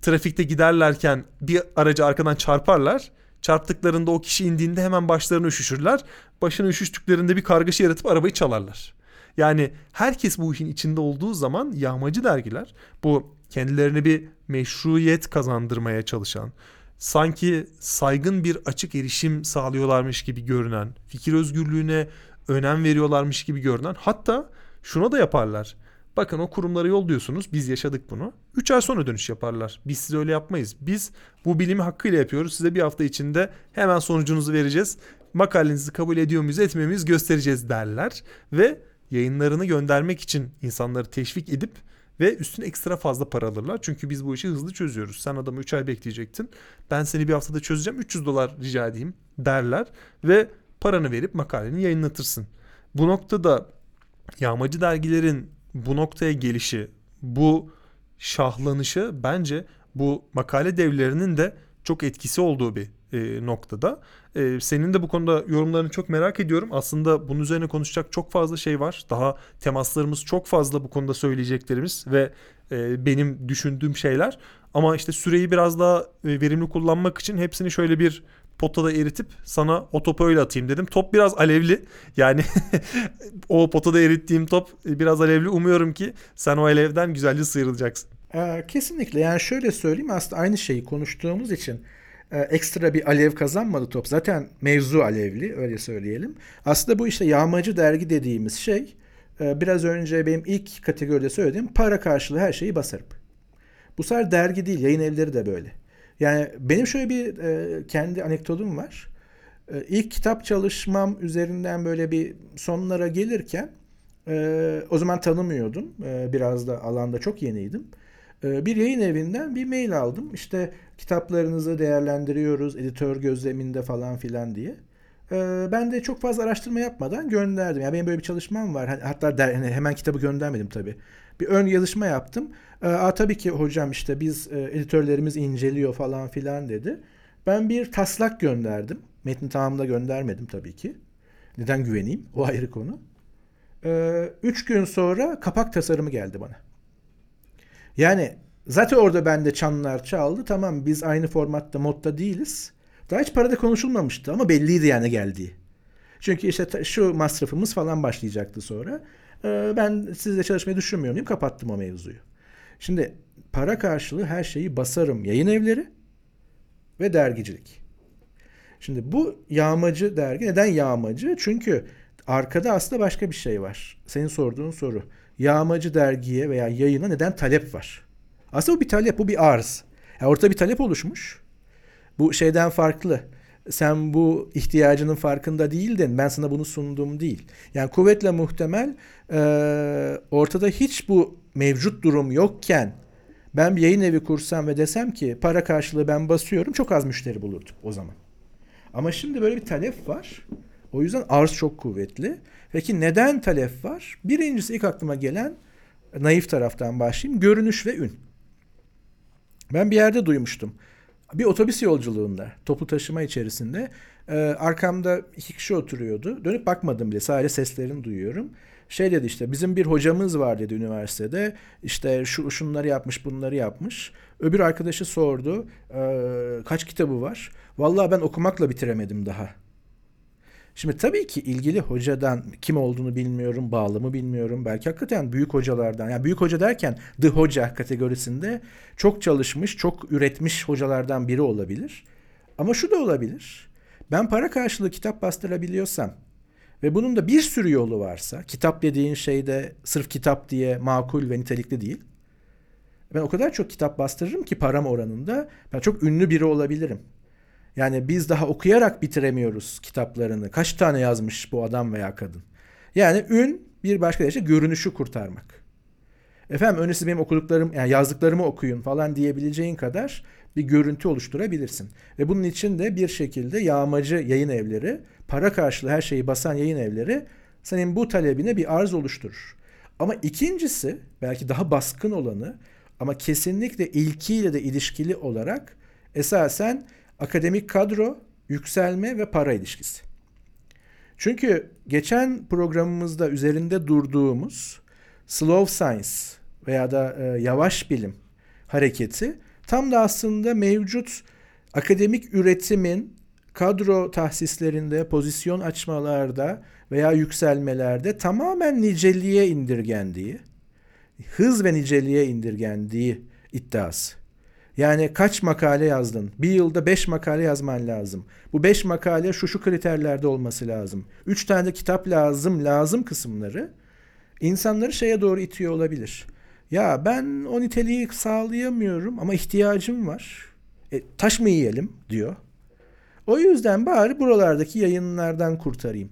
Trafikte giderlerken bir aracı arkadan çarparlar. Çarptıklarında o kişi indiğinde hemen başlarını üşüşürler. Başını üşüştüklerinde bir kargaşa yaratıp arabayı çalarlar. Yani herkes bu işin içinde olduğu zaman yağmacı dergiler bu kendilerine bir meşruiyet kazandırmaya çalışan, sanki saygın bir açık erişim sağlıyorlarmış gibi görünen, fikir özgürlüğüne önem veriyorlarmış gibi görünen, hatta şuna da yaparlar. Bakın o kurumlara yolluyorsunuz. Biz yaşadık bunu. 3 ay sonra dönüş yaparlar. Biz size öyle yapmayız. Biz bu bilimi hakkıyla yapıyoruz. Size bir hafta içinde hemen sonucunuzu vereceğiz. Makalenizi kabul ediyor muyuz etmiyor muyuz göstereceğiz derler. Ve yayınlarını göndermek için insanları teşvik edip ve üstüne ekstra fazla para alırlar. Çünkü biz bu işi hızlı çözüyoruz. Sen adamı 3 ay bekleyecektin. Ben seni bir haftada çözeceğim 300 dolar rica edeyim derler. Ve paranı verip makaleni yayınlatırsın. Bu noktada yağmacı dergilerin bu noktaya gelişi, bu şahlanışı bence bu makale devlerinin de çok etkisi olduğu bir e, noktada. E, senin de bu konuda yorumlarını çok merak ediyorum. Aslında bunun üzerine konuşacak çok fazla şey var. Daha temaslarımız çok fazla bu konuda söyleyeceklerimiz ve e, benim düşündüğüm şeyler. Ama işte süreyi biraz daha e, verimli kullanmak için hepsini şöyle bir potada eritip sana o topu öyle atayım dedim. Top biraz alevli. Yani o potada erittiğim top biraz alevli. Umuyorum ki sen o alevden güzelce sıyrılacaksın. Ee, kesinlikle. Yani şöyle söyleyeyim aslında aynı şeyi konuştuğumuz için e, ekstra bir alev kazanmadı top. Zaten mevzu alevli öyle söyleyelim. Aslında bu işte yağmacı dergi dediğimiz şey e, biraz önce benim ilk kategoride söylediğim para karşılığı her şeyi basarım. Bu sefer dergi değil yayın evleri de böyle. Yani benim şöyle bir e, kendi anekdotum var. E, ilk kitap çalışmam üzerinden böyle bir sonlara gelirken e, o zaman tanımıyordum. E, biraz da alanda çok yeniydim. E, bir yayın evinden bir mail aldım. İşte kitaplarınızı değerlendiriyoruz editör gözleminde falan filan diye. Ben de çok fazla araştırma yapmadan gönderdim. Yani benim böyle bir çalışmam var. Hatta der, hani hemen kitabı göndermedim tabii. Bir ön yazışma yaptım. E, Aa, tabii ki hocam işte biz editörlerimiz inceliyor falan filan dedi. Ben bir taslak gönderdim. Metni tamamında göndermedim tabii ki. Neden güveneyim? O ayrı konu. Üç gün sonra kapak tasarımı geldi bana. Yani zaten orada bende çanlar çaldı. Tamam biz aynı formatta modda değiliz. Daha hiç parada konuşulmamıştı ama belliydi yani geldiği. Çünkü işte şu masrafımız falan başlayacaktı sonra. Ee, ben sizle çalışmayı düşünmüyorum diyeyim kapattım o mevzuyu. Şimdi para karşılığı her şeyi basarım yayın evleri ve dergicilik. Şimdi bu yağmacı dergi neden yağmacı? Çünkü arkada aslında başka bir şey var. Senin sorduğun soru yağmacı dergiye veya yayına neden talep var? Aslında bu bir talep, bu bir arz. Yani ortada bir talep oluşmuş. Bu şeyden farklı. Sen bu ihtiyacının farkında değildin. Ben sana bunu sundum değil. Yani kuvvetle muhtemel e, ortada hiç bu mevcut durum yokken ben bir yayın evi kursam ve desem ki para karşılığı ben basıyorum çok az müşteri bulurdum o zaman. Ama şimdi böyle bir talep var. O yüzden arz çok kuvvetli. Peki neden talep var? Birincisi ilk aklıma gelen naif taraftan başlayayım. Görünüş ve ün. Ben bir yerde duymuştum. Bir otobüs yolculuğunda, toplu taşıma içerisinde e, arkamda iki kişi oturuyordu. Dönüp bakmadım bile sadece seslerini duyuyorum. Şey dedi işte bizim bir hocamız var dedi üniversitede. İşte şu şunları yapmış bunları yapmış. Öbür arkadaşı sordu e, kaç kitabı var. Vallahi ben okumakla bitiremedim daha Şimdi tabii ki ilgili hocadan kim olduğunu bilmiyorum, bağlı mı bilmiyorum. Belki hakikaten büyük hocalardan, yani büyük hoca derken the hoca kategorisinde çok çalışmış, çok üretmiş hocalardan biri olabilir. Ama şu da olabilir. Ben para karşılığı kitap bastırabiliyorsam ve bunun da bir sürü yolu varsa, kitap dediğin şey de sırf kitap diye makul ve nitelikli değil. Ben o kadar çok kitap bastırırım ki param oranında ben çok ünlü biri olabilirim. Yani biz daha okuyarak bitiremiyoruz kitaplarını. Kaç tane yazmış bu adam veya kadın. Yani ün bir başka deyişle görünüşü kurtarmak. Efendim öncesi benim okuduklarım yani yazdıklarımı okuyun falan diyebileceğin kadar bir görüntü oluşturabilirsin. Ve bunun için de bir şekilde yağmacı yayın evleri, para karşılığı her şeyi basan yayın evleri senin bu talebine bir arz oluşturur. Ama ikincisi belki daha baskın olanı ama kesinlikle ilkiyle de ilişkili olarak esasen akademik kadro, yükselme ve para ilişkisi. Çünkü geçen programımızda üzerinde durduğumuz slow science veya da e, yavaş bilim hareketi tam da aslında mevcut akademik üretimin kadro tahsislerinde, pozisyon açmalarda veya yükselmelerde tamamen niceliğe indirgendiği, hız ve niceliğe indirgendiği iddiası. Yani kaç makale yazdın? Bir yılda 5 makale yazman lazım. Bu 5 makale şu şu kriterlerde olması lazım. 3 tane kitap lazım, lazım kısımları insanları şeye doğru itiyor olabilir. Ya ben o niteliği sağlayamıyorum ama ihtiyacım var. E, taş mı yiyelim diyor. O yüzden bari buralardaki yayınlardan kurtarayım.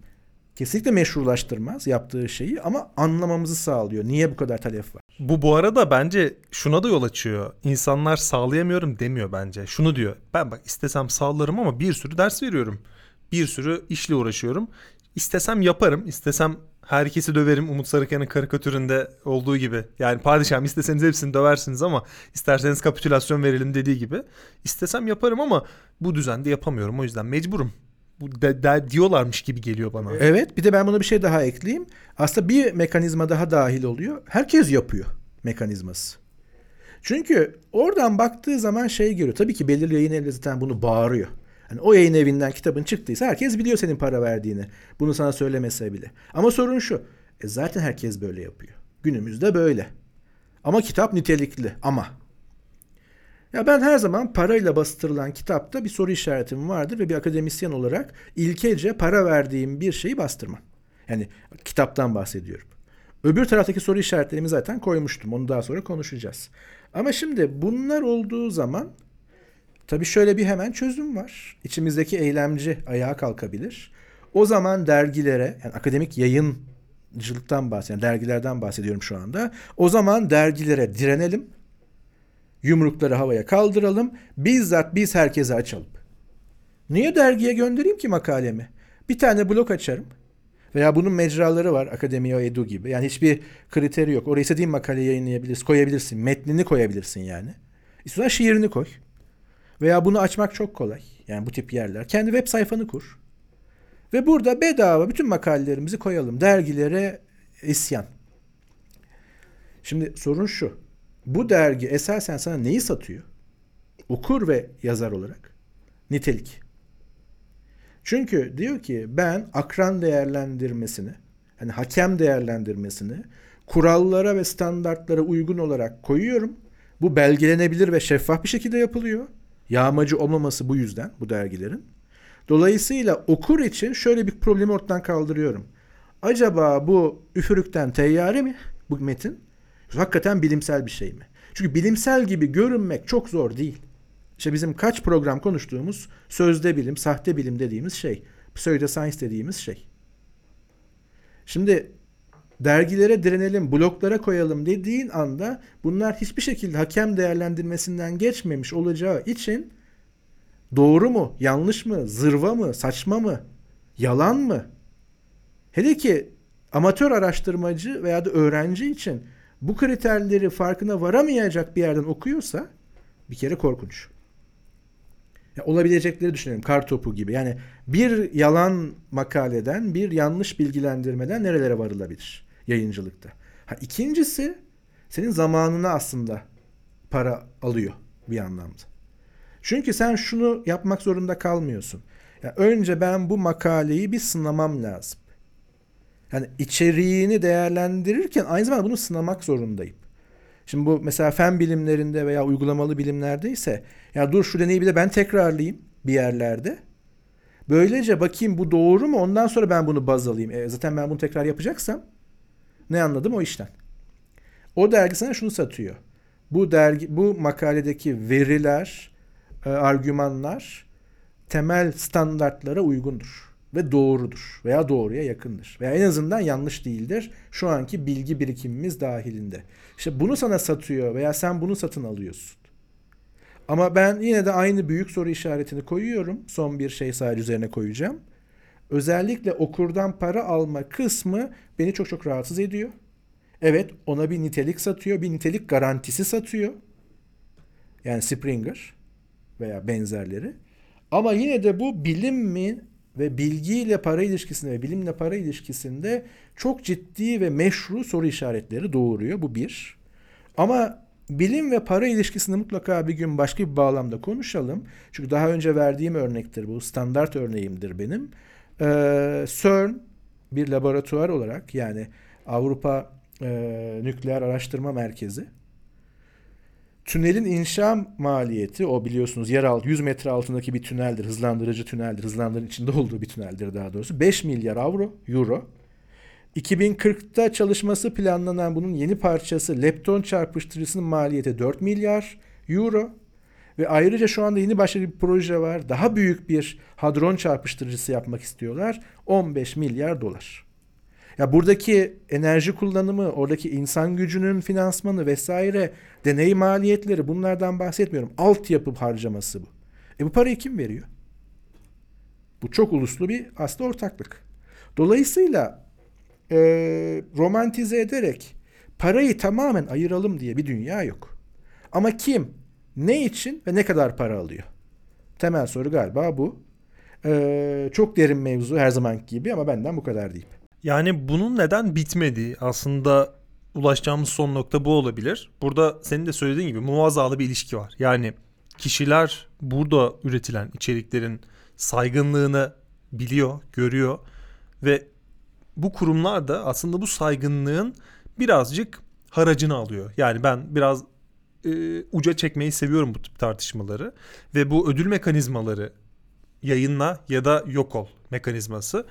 Kesinlikle meşrulaştırmaz yaptığı şeyi ama anlamamızı sağlıyor. Niye bu kadar talep var? Bu bu arada bence şuna da yol açıyor. İnsanlar sağlayamıyorum demiyor bence. Şunu diyor. Ben bak istesem sağlarım ama bir sürü ders veriyorum. Bir sürü işle uğraşıyorum. İstesem yaparım. İstesem herkesi döverim Umut Sarıkan'ın karikatüründe olduğu gibi. Yani padişahım isteseniz hepsini döversiniz ama isterseniz kapitülasyon verelim dediği gibi. İstesem yaparım ama bu düzende yapamıyorum. O yüzden mecburum. Bu de, de, diyorlarmış gibi geliyor bana. Evet bir de ben buna bir şey daha ekleyeyim. Aslında bir mekanizma daha dahil oluyor. Herkes yapıyor mekanizması. Çünkü oradan baktığı zaman şey görüyor. Tabii ki belirli yayın evleri zaten bunu bağırıyor. Yani o yayın evinden kitabın çıktıysa herkes biliyor senin para verdiğini. Bunu sana söylemese bile. Ama sorun şu. E zaten herkes böyle yapıyor. Günümüzde böyle. Ama kitap nitelikli ama. Ya ben her zaman parayla bastırılan kitapta bir soru işaretim vardır ve bir akademisyen olarak ilkece para verdiğim bir şeyi bastırmam. Yani kitaptan bahsediyorum. Öbür taraftaki soru işaretlerimi zaten koymuştum. Onu daha sonra konuşacağız. Ama şimdi bunlar olduğu zaman tabii şöyle bir hemen çözüm var. İçimizdeki eylemci ayağa kalkabilir. O zaman dergilere yani akademik yayıncılıktan bahsediyorum. Dergilerden bahsediyorum şu anda. O zaman dergilere direnelim Yumrukları havaya kaldıralım. Bizzat biz herkese açalım. Niye dergiye göndereyim ki makalemi? Bir tane blog açarım. Veya bunun mecraları var Akademiya Edu gibi. Yani hiçbir kriteri yok. Oraya istediğin makale yayınlayabilirsin, koyabilirsin. Metnini koyabilirsin yani. İstiyorsan şiirini koy. Veya bunu açmak çok kolay. Yani bu tip yerler. Kendi web sayfanı kur. Ve burada bedava bütün makalelerimizi koyalım. Dergilere isyan. Şimdi sorun şu bu dergi esasen sana neyi satıyor? Okur ve yazar olarak. Nitelik. Çünkü diyor ki ben akran değerlendirmesini, hani hakem değerlendirmesini kurallara ve standartlara uygun olarak koyuyorum. Bu belgelenebilir ve şeffaf bir şekilde yapılıyor. Yağmacı olmaması bu yüzden bu dergilerin. Dolayısıyla okur için şöyle bir problemi ortadan kaldırıyorum. Acaba bu üfürükten teyyare mi bu metin? Hakikaten bilimsel bir şey mi? Çünkü bilimsel gibi görünmek çok zor değil. İşte bizim kaç program konuştuğumuz sözde bilim, sahte bilim dediğimiz şey. Pseudoscience dediğimiz şey. Şimdi dergilere direnelim, bloklara koyalım dediğin anda bunlar hiçbir şekilde hakem değerlendirmesinden geçmemiş olacağı için doğru mu, yanlış mı, zırva mı, saçma mı, yalan mı? Hele ki amatör araştırmacı veya da öğrenci için bu kriterleri farkına varamayacak bir yerden okuyorsa bir kere korkunç. Ya olabilecekleri düşünelim. Kar topu gibi. Yani bir yalan makaleden, bir yanlış bilgilendirmeden nerelere varılabilir yayıncılıkta. Ha, ikincisi senin zamanına aslında para alıyor bir anlamda. Çünkü sen şunu yapmak zorunda kalmıyorsun. Yani önce ben bu makaleyi bir sınamam lazım. Yani içeriğini değerlendirirken aynı zamanda bunu sınamak zorundayım. Şimdi bu mesela fen bilimlerinde veya uygulamalı bilimlerde ise ya dur şu deneyi bir de ben tekrarlayayım bir yerlerde. Böylece bakayım bu doğru mu ondan sonra ben bunu baz alayım. E, zaten ben bunu tekrar yapacaksam ne anladım o işten. O dergi sana şunu satıyor. Bu dergi bu makaledeki veriler, e, argümanlar temel standartlara uygundur ve doğrudur veya doğruya yakındır veya en azından yanlış değildir şu anki bilgi birikimimiz dahilinde. İşte bunu sana satıyor veya sen bunu satın alıyorsun. Ama ben yine de aynı büyük soru işaretini koyuyorum. Son bir şey sadece üzerine koyacağım. Özellikle okurdan para alma kısmı beni çok çok rahatsız ediyor. Evet ona bir nitelik satıyor, bir nitelik garantisi satıyor. Yani Springer veya benzerleri. Ama yine de bu bilim mi ve bilgiyle para ilişkisinde ve bilimle para ilişkisinde çok ciddi ve meşru soru işaretleri doğuruyor. Bu bir. Ama bilim ve para ilişkisini mutlaka bir gün başka bir bağlamda konuşalım. Çünkü daha önce verdiğim örnektir bu. Standart örneğimdir benim. Ee, CERN bir laboratuvar olarak yani Avrupa e, Nükleer Araştırma Merkezi Tünelin inşa maliyeti o biliyorsunuz yer altı 100 metre altındaki bir tüneldir. Hızlandırıcı tüneldir. Hızlandırıcı içinde olduğu bir tüneldir daha doğrusu. 5 milyar avro, euro. 2040'ta çalışması planlanan bunun yeni parçası lepton çarpıştırıcısının maliyeti 4 milyar euro. Ve ayrıca şu anda yeni başlayan bir proje var. Daha büyük bir hadron çarpıştırıcısı yapmak istiyorlar. 15 milyar dolar. Ya buradaki enerji kullanımı, oradaki insan gücünün finansmanı vesaire, deney maliyetleri bunlardan bahsetmiyorum. Altyapı harcaması bu. E bu parayı kim veriyor? Bu çok uluslu bir aslında ortaklık. Dolayısıyla e, romantize ederek parayı tamamen ayıralım diye bir dünya yok. Ama kim, ne için ve ne kadar para alıyor? Temel soru galiba bu. E, çok derin mevzu her zamanki gibi ama benden bu kadar deyip. Yani bunun neden bitmediği aslında ulaşacağımız son nokta bu olabilir. Burada senin de söylediğin gibi muazzalı bir ilişki var. Yani kişiler burada üretilen içeriklerin saygınlığını biliyor, görüyor ve bu kurumlar da aslında bu saygınlığın birazcık haracını alıyor. Yani ben biraz e, uca çekmeyi seviyorum bu tip tartışmaları ve bu ödül mekanizmaları yayınla ya da yok ol mekanizması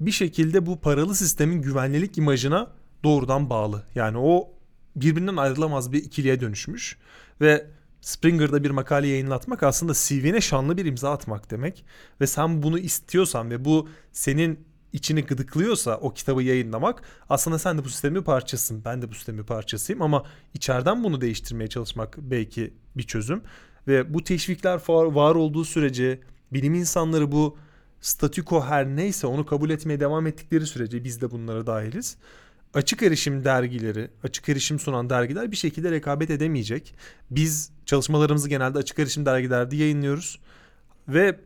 bir şekilde bu paralı sistemin güvenlilik imajına doğrudan bağlı. Yani o birbirinden ayrılamaz bir ikiliye dönüşmüş ve Springer'da bir makale yayınlatmak aslında CV'ne şanlı bir imza atmak demek. Ve sen bunu istiyorsan ve bu senin içini gıdıklıyorsa o kitabı yayınlamak aslında sen de bu sistemin bir parçasısın. Ben de bu sistemin bir parçasıyım ama içeriden bunu değiştirmeye çalışmak belki bir çözüm. Ve bu teşvikler var olduğu sürece bilim insanları bu statüko her neyse onu kabul etmeye devam ettikleri sürece biz de bunlara dahiliz. Açık erişim dergileri, açık erişim sunan dergiler bir şekilde rekabet edemeyecek. Biz çalışmalarımızı genelde açık erişim dergilerde yayınlıyoruz. Ve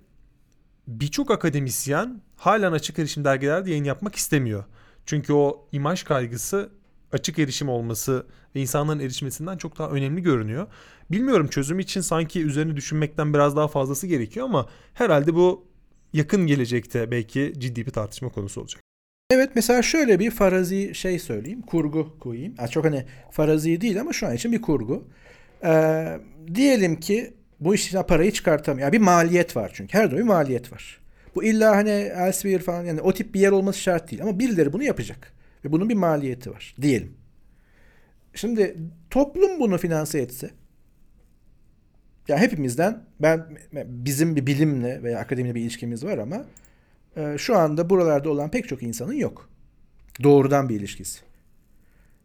birçok akademisyen halen açık erişim dergilerde yayın yapmak istemiyor. Çünkü o imaj kaygısı açık erişim olması ve insanların erişmesinden çok daha önemli görünüyor. Bilmiyorum çözüm için sanki üzerine düşünmekten biraz daha fazlası gerekiyor ama herhalde bu yakın gelecekte belki ciddi bir tartışma konusu olacak. Evet mesela şöyle bir farazi şey söyleyeyim. Kurgu koyayım. Yani çok hani farazi değil ama şu an için bir kurgu. Ee, diyelim ki bu işten parayı çıkartamıyor. Yani bir maliyet var çünkü. Her bir maliyet var. Bu illa hani Elsevier falan yani o tip bir yer olması şart değil. Ama birileri bunu yapacak. Ve bunun bir maliyeti var. Diyelim. Şimdi toplum bunu finanse etse yani hepimizden ben bizim bir bilimle veya akademiyle bir ilişkimiz var ama e, şu anda buralarda olan pek çok insanın yok. Doğrudan bir ilişkisi.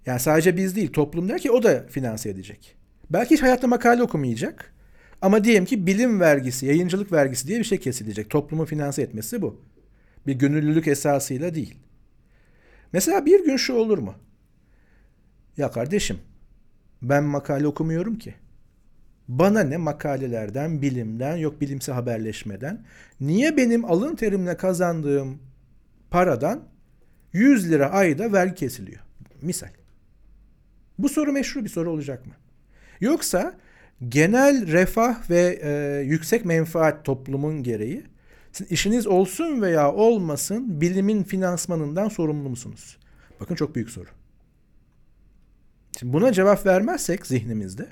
Yani sadece biz değil toplum der ki o da finanse edecek. Belki hiç hayatta makale okumayacak. Ama diyelim ki bilim vergisi, yayıncılık vergisi diye bir şey kesilecek. Toplumu finanse etmesi bu. Bir gönüllülük esasıyla değil. Mesela bir gün şu olur mu? Ya kardeşim ben makale okumuyorum ki. Bana ne makalelerden, bilimden, yok bilimsel haberleşmeden. Niye benim alın terimle kazandığım paradan 100 lira ayda vergi kesiliyor? Misal. Bu soru meşru bir soru olacak mı? Yoksa genel refah ve e, yüksek menfaat toplumun gereği işiniz olsun veya olmasın bilimin finansmanından sorumlu musunuz? Bakın çok büyük soru. Şimdi buna cevap vermezsek zihnimizde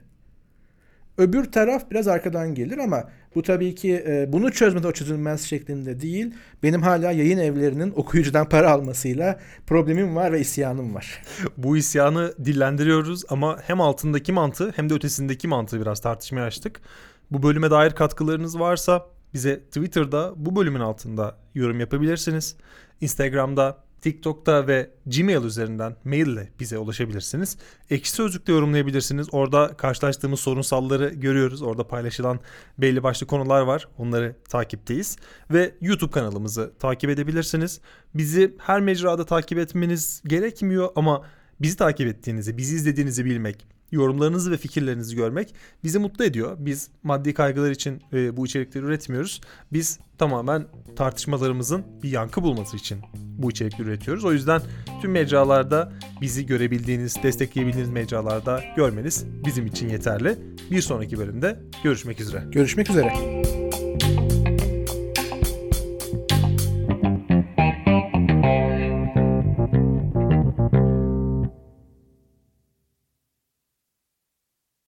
öbür taraf biraz arkadan gelir ama bu tabii ki e, bunu çözmede o çözülmez şeklinde değil. Benim hala yayın evlerinin okuyucudan para almasıyla problemim var ve isyanım var. Bu isyanı dillendiriyoruz ama hem altındaki mantığı hem de ötesindeki mantığı biraz tartışmaya açtık. Bu bölüme dair katkılarınız varsa bize Twitter'da bu bölümün altında yorum yapabilirsiniz. Instagram'da, TikTok'ta ve Gmail üzerinden mail ile bize ulaşabilirsiniz. Ekşi Sözlük'te yorumlayabilirsiniz. Orada karşılaştığımız sorunsalları görüyoruz. Orada paylaşılan belli başlı konular var. Onları takipteyiz. Ve YouTube kanalımızı takip edebilirsiniz. Bizi her mecrada takip etmeniz gerekmiyor ama bizi takip ettiğinizi, bizi izlediğinizi bilmek, yorumlarınızı ve fikirlerinizi görmek bizi mutlu ediyor. Biz maddi kaygılar için e, bu içerikleri üretmiyoruz. Biz tamamen tartışmalarımızın bir yankı bulması için bu içerikleri üretiyoruz. O yüzden tüm mecralarda bizi görebildiğiniz, destekleyebildiğiniz mecralarda görmeniz bizim için yeterli. Bir sonraki bölümde görüşmek üzere. Görüşmek üzere.